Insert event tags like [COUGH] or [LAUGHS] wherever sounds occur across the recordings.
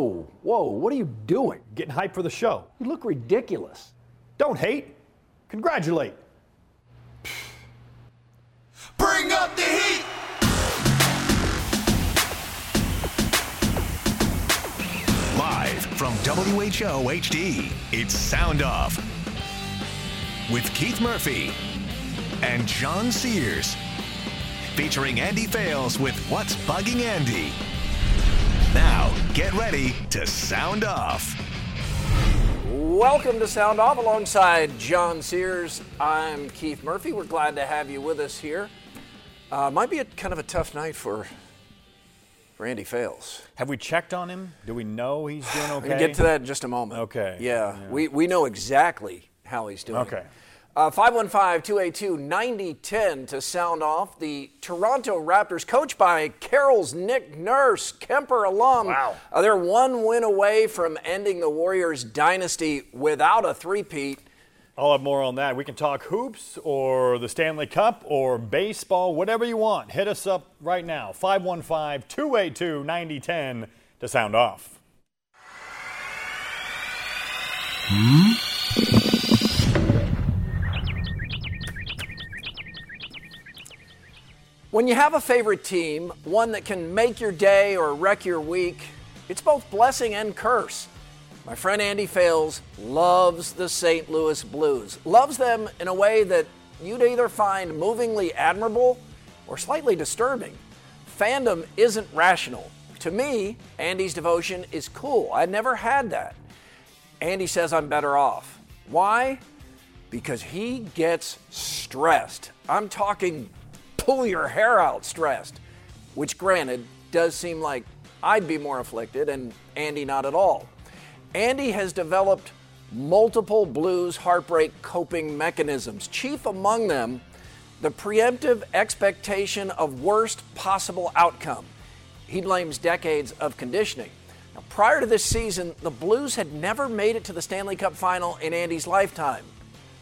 Whoa, whoa, what are you doing? Getting hyped for the show. You look ridiculous. Don't hate, congratulate. Bring up the heat. Live from WHO HD, it's Sound Off with Keith Murphy and John Sears. Featuring Andy Fales with What's Bugging Andy. Now, get ready to sound off. Welcome to Sound Off alongside John Sears. I'm Keith Murphy. We're glad to have you with us here. Uh, might be a kind of a tough night for for Andy Fales. Have we checked on him? Do we know he's doing [SIGHS] okay? We'll get to that in just a moment. Okay. Yeah, Yeah. We, we know exactly how he's doing. Okay. Uh, 515-282-9010 to sound off. The Toronto Raptors, coached by Carroll's Nick Nurse, Kuemper alum. Wow. Uh, they're one win away from ending the Warriors' dynasty without a three-peat. I'll have more on that. We can talk hoops or the Stanley Cup or baseball, whatever you want. Hit us up right now. 515 282 9010 to sound off. When you have a favorite team, one that can make your day or wreck your week, it's both blessing and curse. My friend Andy Fales loves the St. Louis Blues, loves them in a way that you'd either find movingly admirable or slightly disturbing. Fandom isn't rational. To me, Andy's devotion is cool. I never had that. Andy says I'm better off. Why? Because he gets stressed. I'm talking pull your hair out stressed, which granted does seem like I'd be more afflicted and Andy not at all. Andy has developed multiple blues heartbreak coping mechanisms, chief among them the preemptive expectation of worst possible outcome. He blames decades of conditioning. Now, prior to this season, the Blues had never made it to the Stanley Cup final in Andy's lifetime.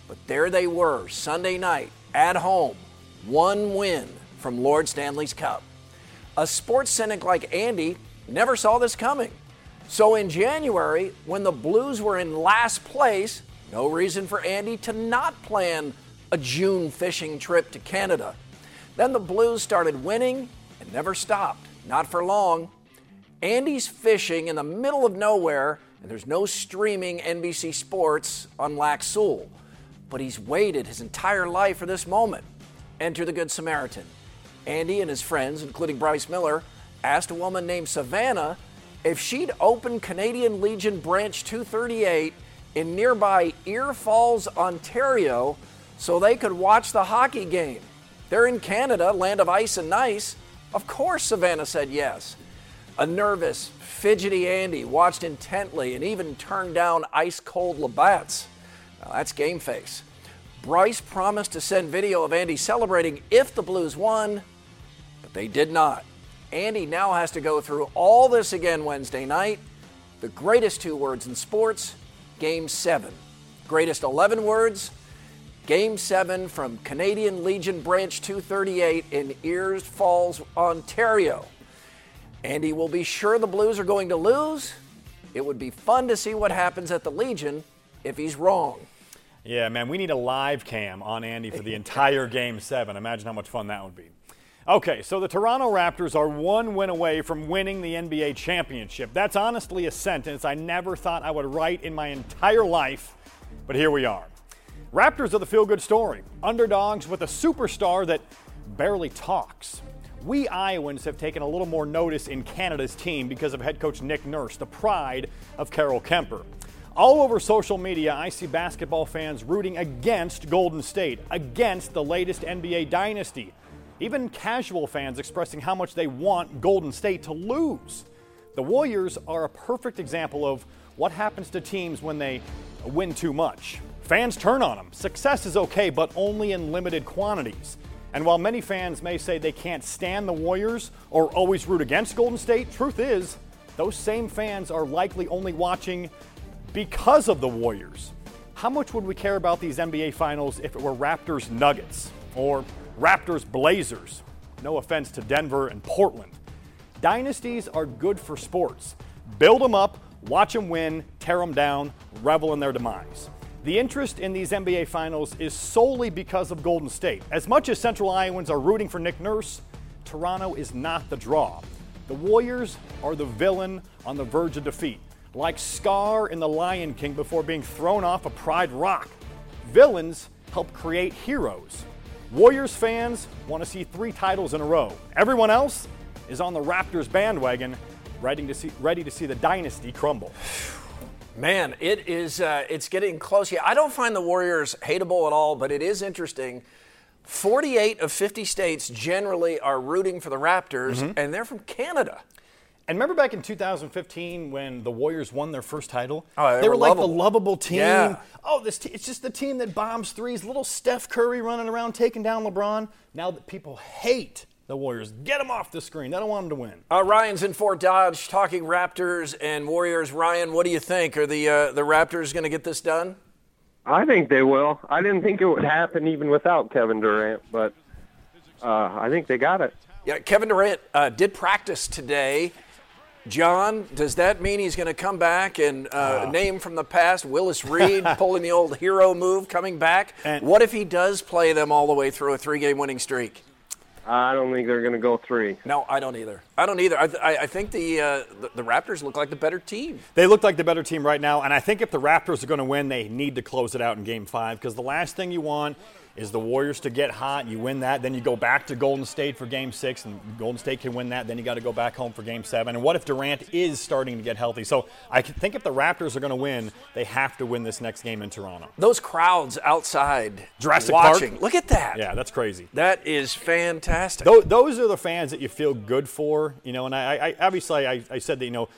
But there they were, Sunday night, at home, one win from Lord Stanley's Cup. A sports cynic like Andy never saw this coming. So in January, when the Blues were in last place, no reason for Andy to not plan a June fishing trip to Canada. Then the Blues started winning and never stopped, not for long. Andy's fishing in the middle of nowhere, and there's no streaming NBC Sports on Lac Seul. But he's waited his entire life for this moment. Enter the Good Samaritan. Andy and his friends, including Bryce Miller, asked a woman named Savannah if she'd open Canadian Legion Branch 238 in nearby Ear Falls, Ontario, so they could watch the hockey game. They're in Canada, land of ice and nice. Of course, Savannah said yes. A nervous, fidgety Andy watched intently and even turned down ice cold Labatt's. Now, that's game face. Bryce promised to send video of Andy celebrating if the Blues won, but they did not. Andy now has to go through all this again Wednesday night. The greatest two words in sports Game 7. Greatest 11 words Game 7 from Canadian Legion Branch 238 in Ears Falls, Ontario. Andy will be sure the Blues are going to lose. It would be fun to see what happens at the Legion if he's wrong. Yeah, man, we need a live cam on Andy for the [LAUGHS] entire game seven. Imagine how much fun that would be. Okay, so the Toronto Raptors are one win away from winning the NBA championship. That's honestly a sentence I never thought I would write in my entire life, but here we are. Raptors are the feel good story, underdogs with a superstar that barely talks. We Iowans have taken a little more notice in Canada's team because of head coach Nick Nurse, the pride of Carroll Kuemper. All over social media, I see basketball fans rooting against Golden State, against the latest NBA dynasty. Even casual fans expressing how much they want Golden State to lose. The Warriors are a perfect example of what happens to teams when they win too much. Fans turn on them. Success is okay, but only in limited quantities. And while many fans may say they can't stand the Warriors or always root against Golden State, truth is, those same fans are likely only watching because of the Warriors. How much would we care about these NBA finals if it were Raptors Nuggets or Raptors Blazers? No offense to Denver and Portland. Dynasties are good for sports. Build them up, watch them win, tear them down, revel in their demise. The interest in these NBA finals is solely because of Golden State. As much as Central Iowans are rooting for Nick Nurse, Toronto is not the draw. The Warriors are the villain on the verge of defeat, like Scar in The Lion King before being thrown off a Pride Rock. Villains help create heroes. Warriors fans want to see three titles in a row. Everyone else is on the Raptors bandwagon, ready to see, ready to see the dynasty crumble. Man, it is. Uh, it's getting close. Yeah, I don't find the Warriors hateable at all, but it is interesting. 48 of 50 states generally are rooting for the Raptors, Mm-hmm. and they're from Canada. And remember back in 2015 when the Warriors won their first title? Oh, they were, were like lovable. the lovable team. Yeah. Oh, this te- it's just the team that bombs threes. Little Steph Curry running around taking down LeBron. Now that people hate the Warriors, get them off the screen. They don't want them to win. Uh, Ryan's in Fort Dodge talking Raptors and Warriors. Ryan, what do you think? Are the uh, the Raptors going to get this done? I think they will. I didn't think it would happen even without Kevin Durant, but uh, I think they got it. Yeah, Kevin Durant uh, did practice today. John, does that mean he's going to come back and uh, name from the past Willis Reed [LAUGHS] pulling the old hero move, coming back? And- what if he does play them all the way through a three-game winning streak? I don't think they're going to go three. No, I don't either. I don't either. I, I, I think the, uh, the the Raptors look like the better team. They look like the better team right now, and I think if the Raptors are going to win, they need to close it out in Game Five because the last thing you want is the Warriors to get hot. You win that, then you go back to Golden State for Game Six, and Golden State can win that. Then you got to go back home for Game Seven. And what if Durant is starting to get healthy? So I think if the Raptors are going to win, they have to win this next game in Toronto. Those crowds outside Jurassic Park? watching. Look at that. Yeah, that's crazy. That is fantastic. Those, those are the fans that you feel good for, you know. And I, I obviously I, I said that you know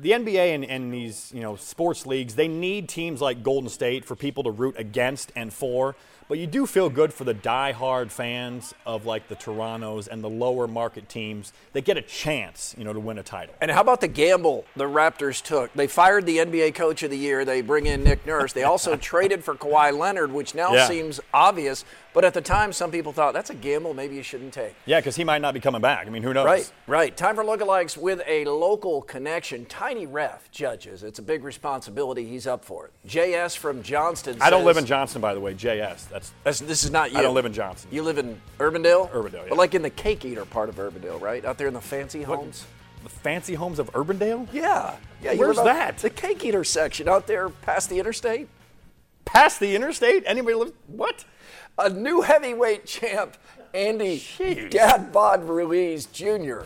the NBA and, and these you know sports leagues they need teams like Golden State for people to root against and for. But you do feel good for the die-hard fans of like the Torontos and the lower market teams that get a chance, you know, to win a title. And how about the gamble the Raptors took? They fired the NBA Coach of the Year. They bring in Nick Nurse. They also [LAUGHS] traded for Kawhi Leonard, which now Yeah. seems obvious. But at the time, some people thought that's a gamble maybe you shouldn't take. Yeah, because he might not be coming back. I mean, who knows? Right, right. Time for lookalikes with a local connection. Tiny Ref judges. It's a big responsibility. He's up for it. JS from Johnston. I don't live in Johnston, by the way. JS. That's That's, this is not you. I don't live in Johnston. You live in Urbandale? Urbandale, yeah. But like in the cake eater part of Urbandale, right? Out there in the fancy homes? the fancy homes of Urbandale. Yeah. Yeah. Where's that? The cake eater section out there past the interstate. Past the interstate? Anybody live? What? A new heavyweight champ, Andy Jeez. Dad Bod Ruiz Jr.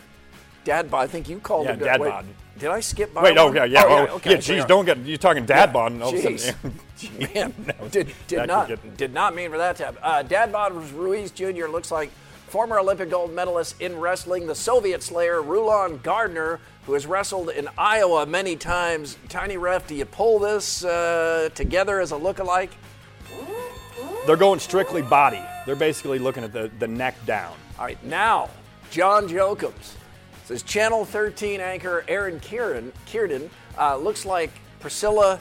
Dad Bod, I think you called Yeah, him Dad wait, Bod. Did I skip by Wait, oh one? yeah, yeah, oh, okay, yeah. Geez, don't get you're talking dad bod. and all of a Jeez. sudden- [LAUGHS] Man, [LAUGHS] did, did not get- did not mean for that to happen. Uh, Dad Bod Ruiz Jr. looks like former Olympic gold medalist in wrestling, the Soviet Slayer Rulon Gardner, who has wrestled in Iowa many times. Tiny Ref, do you pull this uh, together as a lookalike? They're going strictly body. They're basically looking at the, the neck down. All right, now, John Jokums says Channel 13 anchor Erin Kieran, Kierden uh, looks like Priscilla.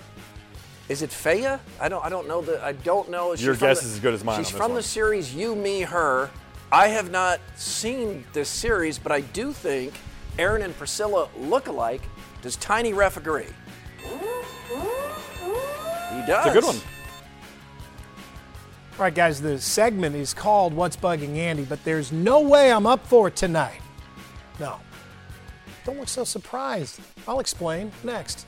Is it Faia? I don't. I don't know the. I don't know. She's Your guess the- is as good as mine She's from one. the series You, Me, Her. I have not seen this series, but I do think Erin and Priscilla look alike. Does Tiny Ref agree? He does. It's a good one. All right, guys, the segment is called What's Bugging Andy, but there's no way I'm up for it tonight. No. Don't look so surprised. I'll explain next.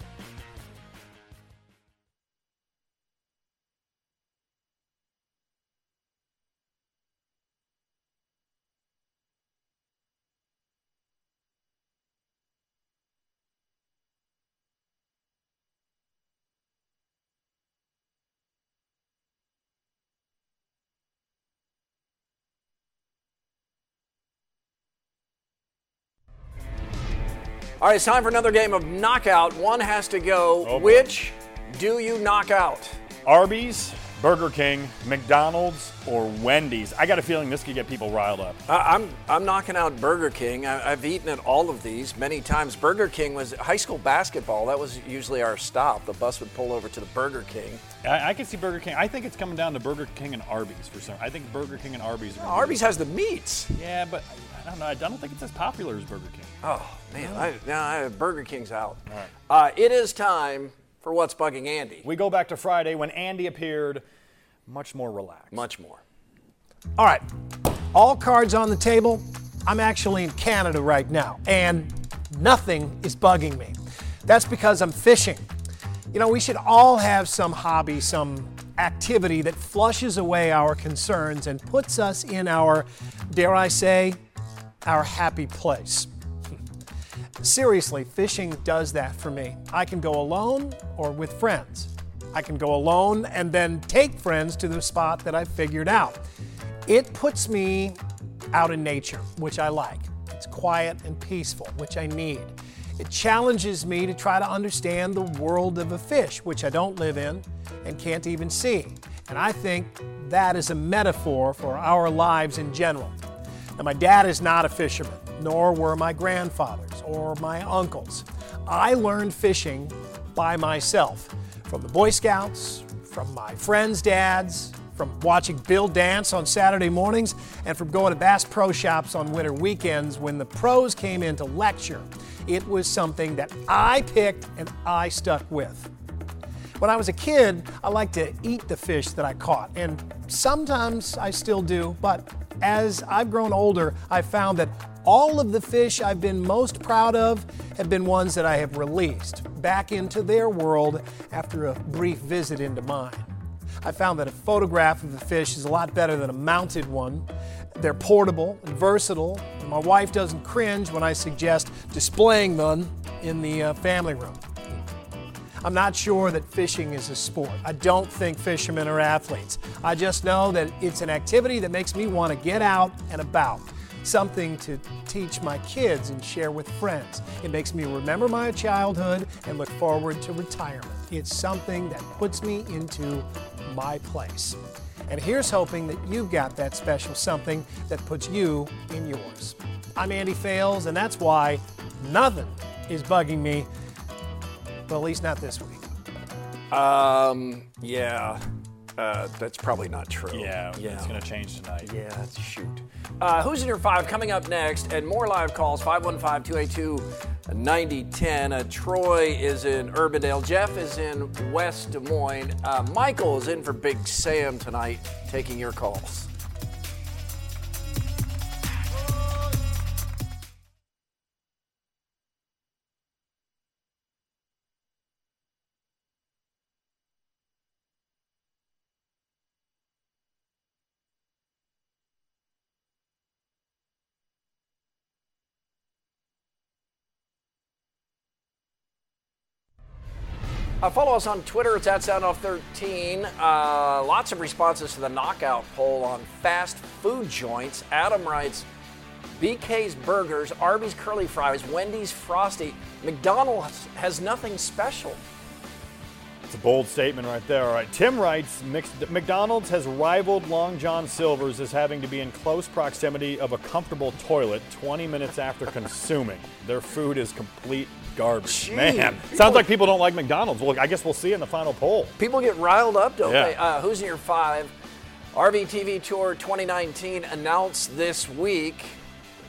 All right, it's time for another game of knockout. One has to go. Oh. Which do you knock out? Arby's, Burger King, McDonald's, or Wendy's. I got a feeling this could get people riled up. I- I'm I'm knocking out Burger King. I, I've eaten at all of these many times. Burger King was high school basketball. That was usually our stop. The bus would pull over to the Burger King. I, I can see Burger King. I think it's coming down to Burger King and Arby's for some. I think Burger King and Arby's. Are Arby's has the meats. Yeah, but I don't know. I don't think it's as popular as Burger King. Oh man, I, now I, Burger King's out. All right. Uh, it is time for what's bugging Andy. We go back to Friday when Andy appeared much more relaxed. Much more. All right, all cards on the table. I'm actually in Canada right now, and nothing is bugging me. That's because I'm fishing. You know, we should all have some hobby, some activity that flushes away our concerns and puts us in our, dare I say, our happy place. Seriously, fishing does that for me. I can go alone or with friends. I can go alone and then take friends to the spot that I figured out. It puts me out in nature, which I like. It's quiet and peaceful, which I need. It challenges me to try to understand the world of a fish, which I don't live in and can't even see. And I think that is a metaphor for our lives in general. Now, my dad is not a fisherman, nor were my grandfathers or my uncles. I learned fishing by myself from the Boy Scouts, from my friends' dads, from watching Bill Dance on Saturday mornings, and from going to Bass Pro Shops on winter weekends when the pros came in to lecture. It was something that I picked and I stuck with. When I was a kid, I liked to eat the fish that I caught, and sometimes I still do, but as I've grown older, I've found that all of the fish I've been most proud of have been ones that I have released back into their world after a brief visit into mine. I found that a photograph of the fish is a lot better than a mounted one. They're portable and versatile, and my wife doesn't cringe when I suggest displaying them in the uh, family room. I'm not sure that fishing is a sport. I don't think fishermen are athletes. I just know that it's an activity that makes me want to get out and about. Something to teach my kids and share with friends. It makes me remember my childhood and look forward to retirement. It's something that puts me into my place. And here's hoping that you've got that special something that puts you in yours. I'm Andy Fales, and that's why nothing is bugging me well, at least not this week. Um, yeah, uh, that's probably not true. Yeah, yeah. it's going to change tonight. Yeah, that's shoot. Uh, who's in your five coming up next? And more live calls 515 282 9010. Uh, Troy is in Urbandale. Jeff is in West Des Moines. Uh, Michael is in for Big Sam tonight, taking your calls. Uh, follow us on Twitter. It's at SoundOff13. Uh, lots of responses to the knockout poll on fast food joints. Adam writes BK's Burgers, Arby's Curly Fries, Wendy's Frosty. McDonald's has nothing special. It's a bold statement right there. All right. Tim writes McDonald's has rivaled Long John Silver's as having to be in close proximity of a comfortable toilet 20 minutes after consuming. Their food is complete garbage. Gee, Man, people- sounds like people don't like McDonald's. Well, I guess we'll see in the final poll. People get riled up, don't Yeah. they? Uh, who's in your five? RVTV Tour 2019 announced this week.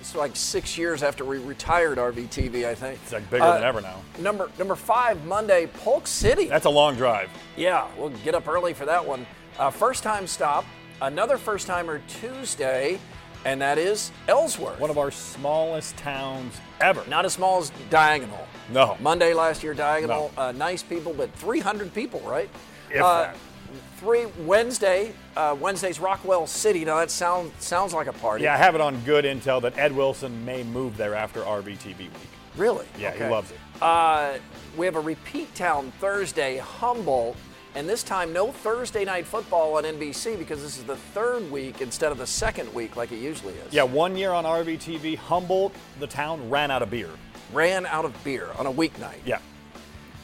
It's like six years after we retired RVTV, I think. It's like bigger Uh, than ever now. Number number five, Monday, Polk City. That's a long drive. Yeah, we'll get up early for that one. Uh, first time stop, another first timer Tuesday, and that is Ellsworth. One of our smallest towns ever. Not as small as Diagonal. No. Monday last year, Diagonal. No. Uh, nice people, but 300 people, right? If uh, that. Three Wednesday. Uh, Wednesday's Rockwell City. Now that sounds sounds like a party. Yeah, I have it on good intel that Ed Wilson may move there after RVTV week. Really? Yeah, Okay. he loves it. Uh, we have a repeat town Thursday, Humboldt, and this time no Thursday night football on NBC because this is the third week instead of the second week like it usually is. Yeah, one year on RVTV, Humboldt, the town ran out of beer. ran out of beer on a weeknight. Yeah.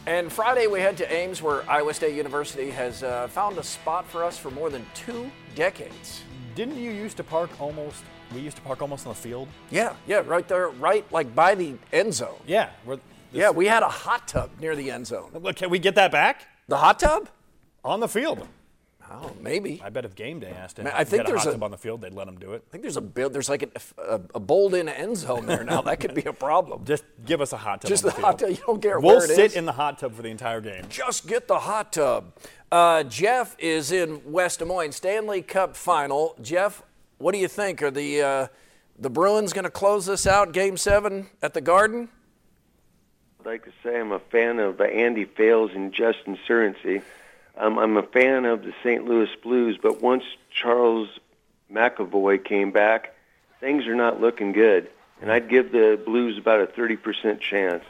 And Friday we head to Ames, where Iowa State University has uh, found a spot for us for more than two decades. Didn't you used to park almost? We used to park almost on the field. Yeah, yeah, right there, right like by the end zone. Yeah. Yeah, we had a hot tub near the end zone. Look, Can we get that back The hot tub? on the field? Oh, maybe. I bet if game day asked to Man, I think get a there's hot a- tub on the field, they'd let them do it. I think there's a build. There's like a, a, a bowled in end zone there now. That could be a problem. Just give us a hot tub. Just on the the, hot field. tub. You don't care We'll where it sit is. in the hot tub for the entire game. Just get the hot tub. Uh, Jeff is in West Des Moines, Stanley Cup final. Jeff, what do you think? Are the uh, the Bruins going to close this out, Game Seven at the Garden? I'd like to say I'm a fan of uh, Andy Fales and Justin Surrency. Um, I'm a fan of the St. Louis Blues, but once Charles McAvoy came back, things are not looking good. And I'd give the Blues about a 30% chance.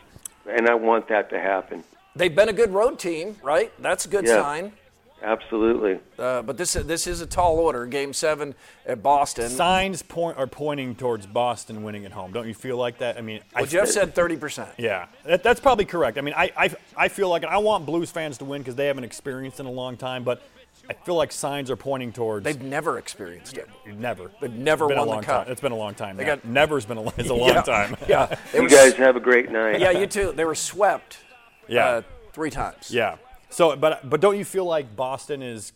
And I want that to happen. They've been a good road team, right? That's a good Yeah. sign. Absolutely. Uh, but this this is a tall order. Game Seven at Boston. Signs point are pointing towards Boston winning at home. Don't you feel like that? I mean, I well, Jeff said thirty percent. Yeah, that, that's probably correct. I mean, I, I, I feel like I want Blues fans to win because they haven't experienced in a long time, but I feel like signs are pointing towards They've never experienced it. never. They've never been won a the long cup. Time. It's been a long time. They now. got- Never's been a, it's a long yeah, time. [LAUGHS] Yeah, they You were guys have a great night. Yeah, you too. They were swept. Yeah. uh, three times. Yeah. So, but but don't you feel like Boston is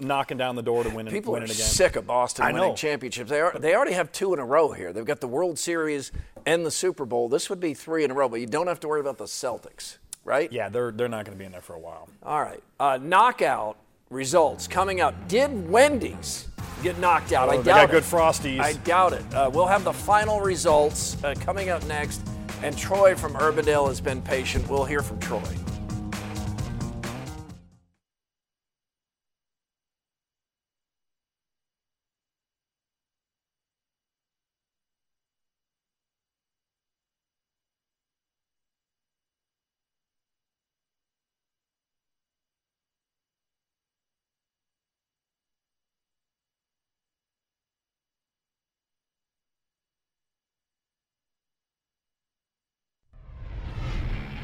knocking down the door to win, People win it again? People are sick of Boston I winning know. championships. They are. They already have two in a row here. They've got the World Series and the Super Bowl. This would be three in a row, but you don't have to worry about the Celtics, right? Yeah, they're they're not going to be in there for a while. All right. Uh, knockout results coming up. Did Wendy's get knocked out? I Oh, they doubt got good frosties. I doubt it. Uh, we'll have the final results uh, coming up next. And Troy from Urbandale has been patient. We'll hear from Troy.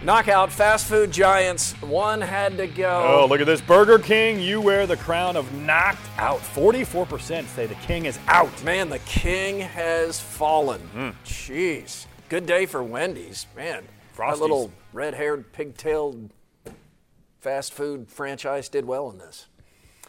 Knockout fast food giants. One had to go. Oh, look at this. Burger King, you wear the crown of knocked out. 44% say the king is out. Man, the king has fallen. Hmm. Jeez. Good day for Wendy's. Man, that little red haired, pigtailed fast food franchise did well in this.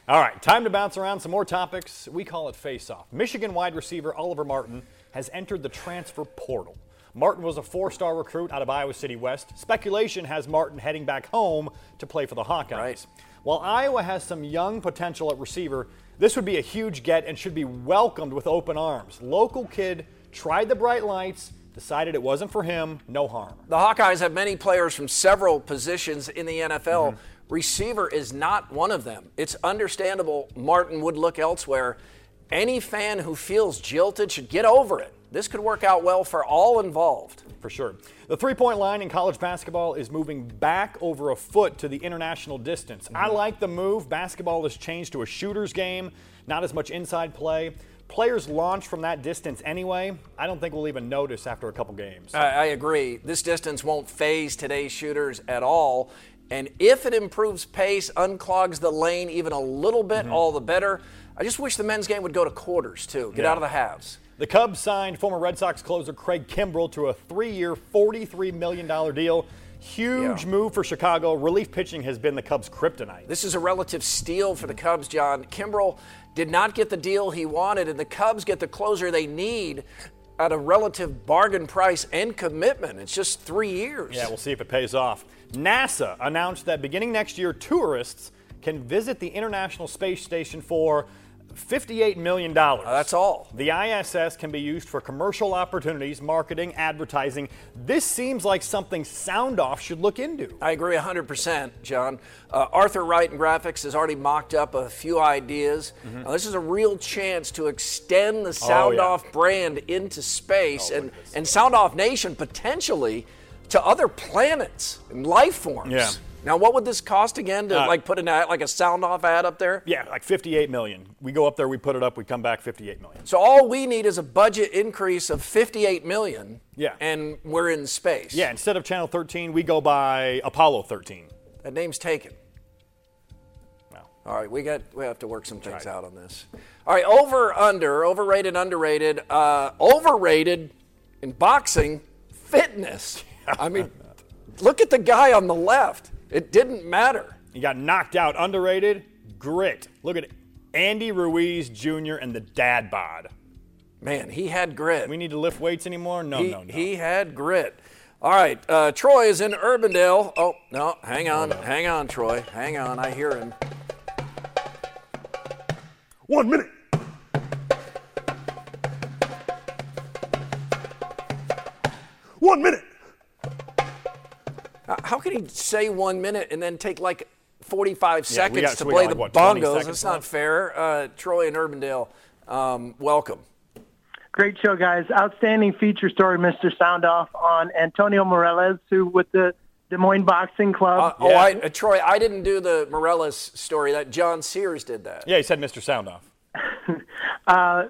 All right, time to bounce around some more topics. We call it face off. Michigan wide receiver Oliver Martin has entered the transfer portal. Martin was a four star recruit out of Iowa City West. Speculation has Martin heading back home to play for the Hawkeyes. Right. While Iowa has some young potential at receiver, this would be a huge get and should be welcomed with open arms. Local kid tried the bright lights, decided it wasn't for him, no harm. The Hawkeyes have many players from several positions in the NFL. Mm-hmm. Receiver is not one of them. It's understandable Martin would look elsewhere. Any fan who feels jilted should get over it. This could work out well for all involved. For sure. The three point line in college basketball is moving back over a foot to the international distance. I mm-hmm. like the move. Basketball has changed to a shooter's game, not as much inside play. Players launch from that distance anyway. I don't think we'll even notice after a couple games. I, I agree. This distance won't phase today's shooters at all. And if it improves pace, unclogs the lane even a little bit, mm-hmm. all the better. I just wish the men's game would go to quarters too. Get Yeah. out of the halves. The Cubs signed former Red Sox closer Craig Kimbrel to a three year, $43 million deal. Huge Yeah. move for Chicago. Relief pitching has been the Cubs' kryptonite. This is a relative steal for the Cubs, John. Kimbrel did not get the deal he wanted, and the Cubs get the closer they need at a relative bargain price and commitment. It's just three years. Yeah, we'll see if it pays off. NASA announced that beginning next year, tourists can visit the International Space Station for $58 million. that's all. The ISS can be used for commercial opportunities, marketing, advertising. This seems like something Sound Off should look into. I agree 100%, John. Uh, Arthur Wright in graphics has already mocked up a few ideas. Now, this is a real chance to extend the Sound Mm-hmm. Oh, yeah. Off brand into space Oh, and, and Sound Off Nation potentially to other planets and life forms. Yeah. Now, what would this cost again to Uh, like put an ad, like a sound off ad up there? Yeah, like 58 million. We go up there, we put it up, we come back 58 million. So all we need is a budget increase of 58 million. Yeah. And we're in space. Yeah, instead of Channel 13, we go by Apollo 13. That name's taken. All right, we got we have to work some things out on this. All right, over under, overrated, underrated, uh, overrated in boxing, fitness. [LAUGHS] I mean, look at the guy on the left. It didn't matter. he got knocked out, underrated, grit. Look at it. Andy Ruiz Jr. and the dad bod. Man, he had grit. We need to lift weights anymore? No, he, no, no. he had grit. All right, uh, Troy is in Urbandale. Oh no, hang on, hang on, Troy, hang on. I hear him. One minute. One minute. How can he say one minute and then take like 45 Yeah, seconds got- to play got, the what, bongos? That's not fair. Uh, Troy and Urbandale, um, welcome. Great show, guys. Outstanding feature story, Mr. Soundoff, on Antonio Morales, who with the Des Moines Boxing Uh, Club. Oh, I, uh, Troy, I didn't do the Morellis story. That John Sears did that. Yeah, he said Mr. Soundoff. [LAUGHS] uh,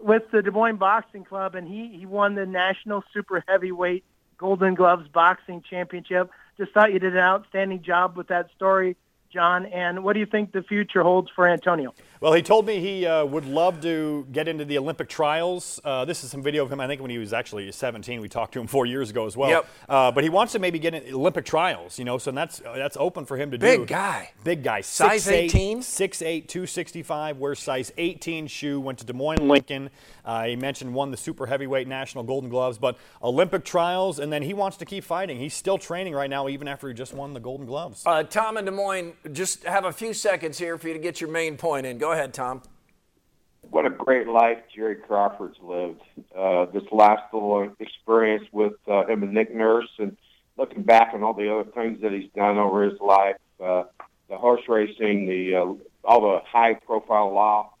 with the Des Moines Boxing Club, and he, he won the National Super Heavyweight Golden Gloves Boxing Championship. Just thought you did an outstanding job with that story, John. And what do you think the future holds for Antonio? Well, he told me he uh, would love to get into the Olympic trials. Uh, this is some video of him, I think, when he was actually 17. We talked to him four years ago as well. Yep. Uh, but he wants to maybe get in Olympic trials, you know, so that's uh, that's open for him to do. Big guy. Big guy. Size 18? 6'8", 265, wears size 18 shoe, went to Des Moines Lincoln. Uh, he mentioned won the super heavyweight national golden gloves, but Olympic trials, and then he wants to keep fighting. He's still training right now, even after he just won the golden gloves. Uh, Tom in Des Moines, just have a few seconds here for you to get your main point in. Go ahead, Tom. what a great life Jerry Crawford's lived. Uh, this last little experience with uh, him and Nick Nurse, and looking back on all the other things that he's done over his life, uh, the horse racing, the uh, all the high-profile law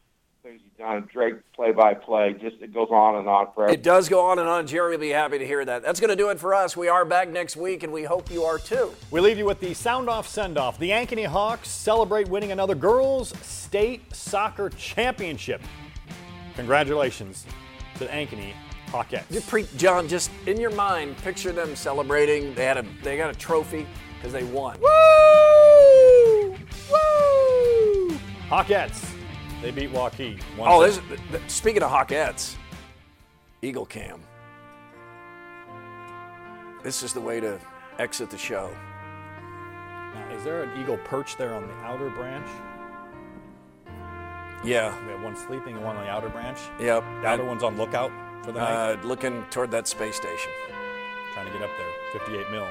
things he's done, Drake play-by-play, just it goes on and on forever. It does go on and on. Jerry will be happy to hear that. That's going to do it for us. We are back next week, and we hope you are too. We leave you with the sound off send off. The Ankeny Hawks celebrate winning another girls' state soccer championship. Congratulations to the Ankeny Hawkettes. Pre- John, just in your mind, picture them celebrating. They had a they got a trophy because they won. Woo! Woo! Hawkettes. They beat Waukee. Oh, this, th- speaking of Hawkettes, Eagle Cam. This is the way to exit the show. Now, is there an eagle perch there on the outer branch? Yeah. We have one sleeping and one on the outer branch. Yep. The outer one's on lookout for the night. Uh, looking toward that space station. Trying to get up there. 58 mil.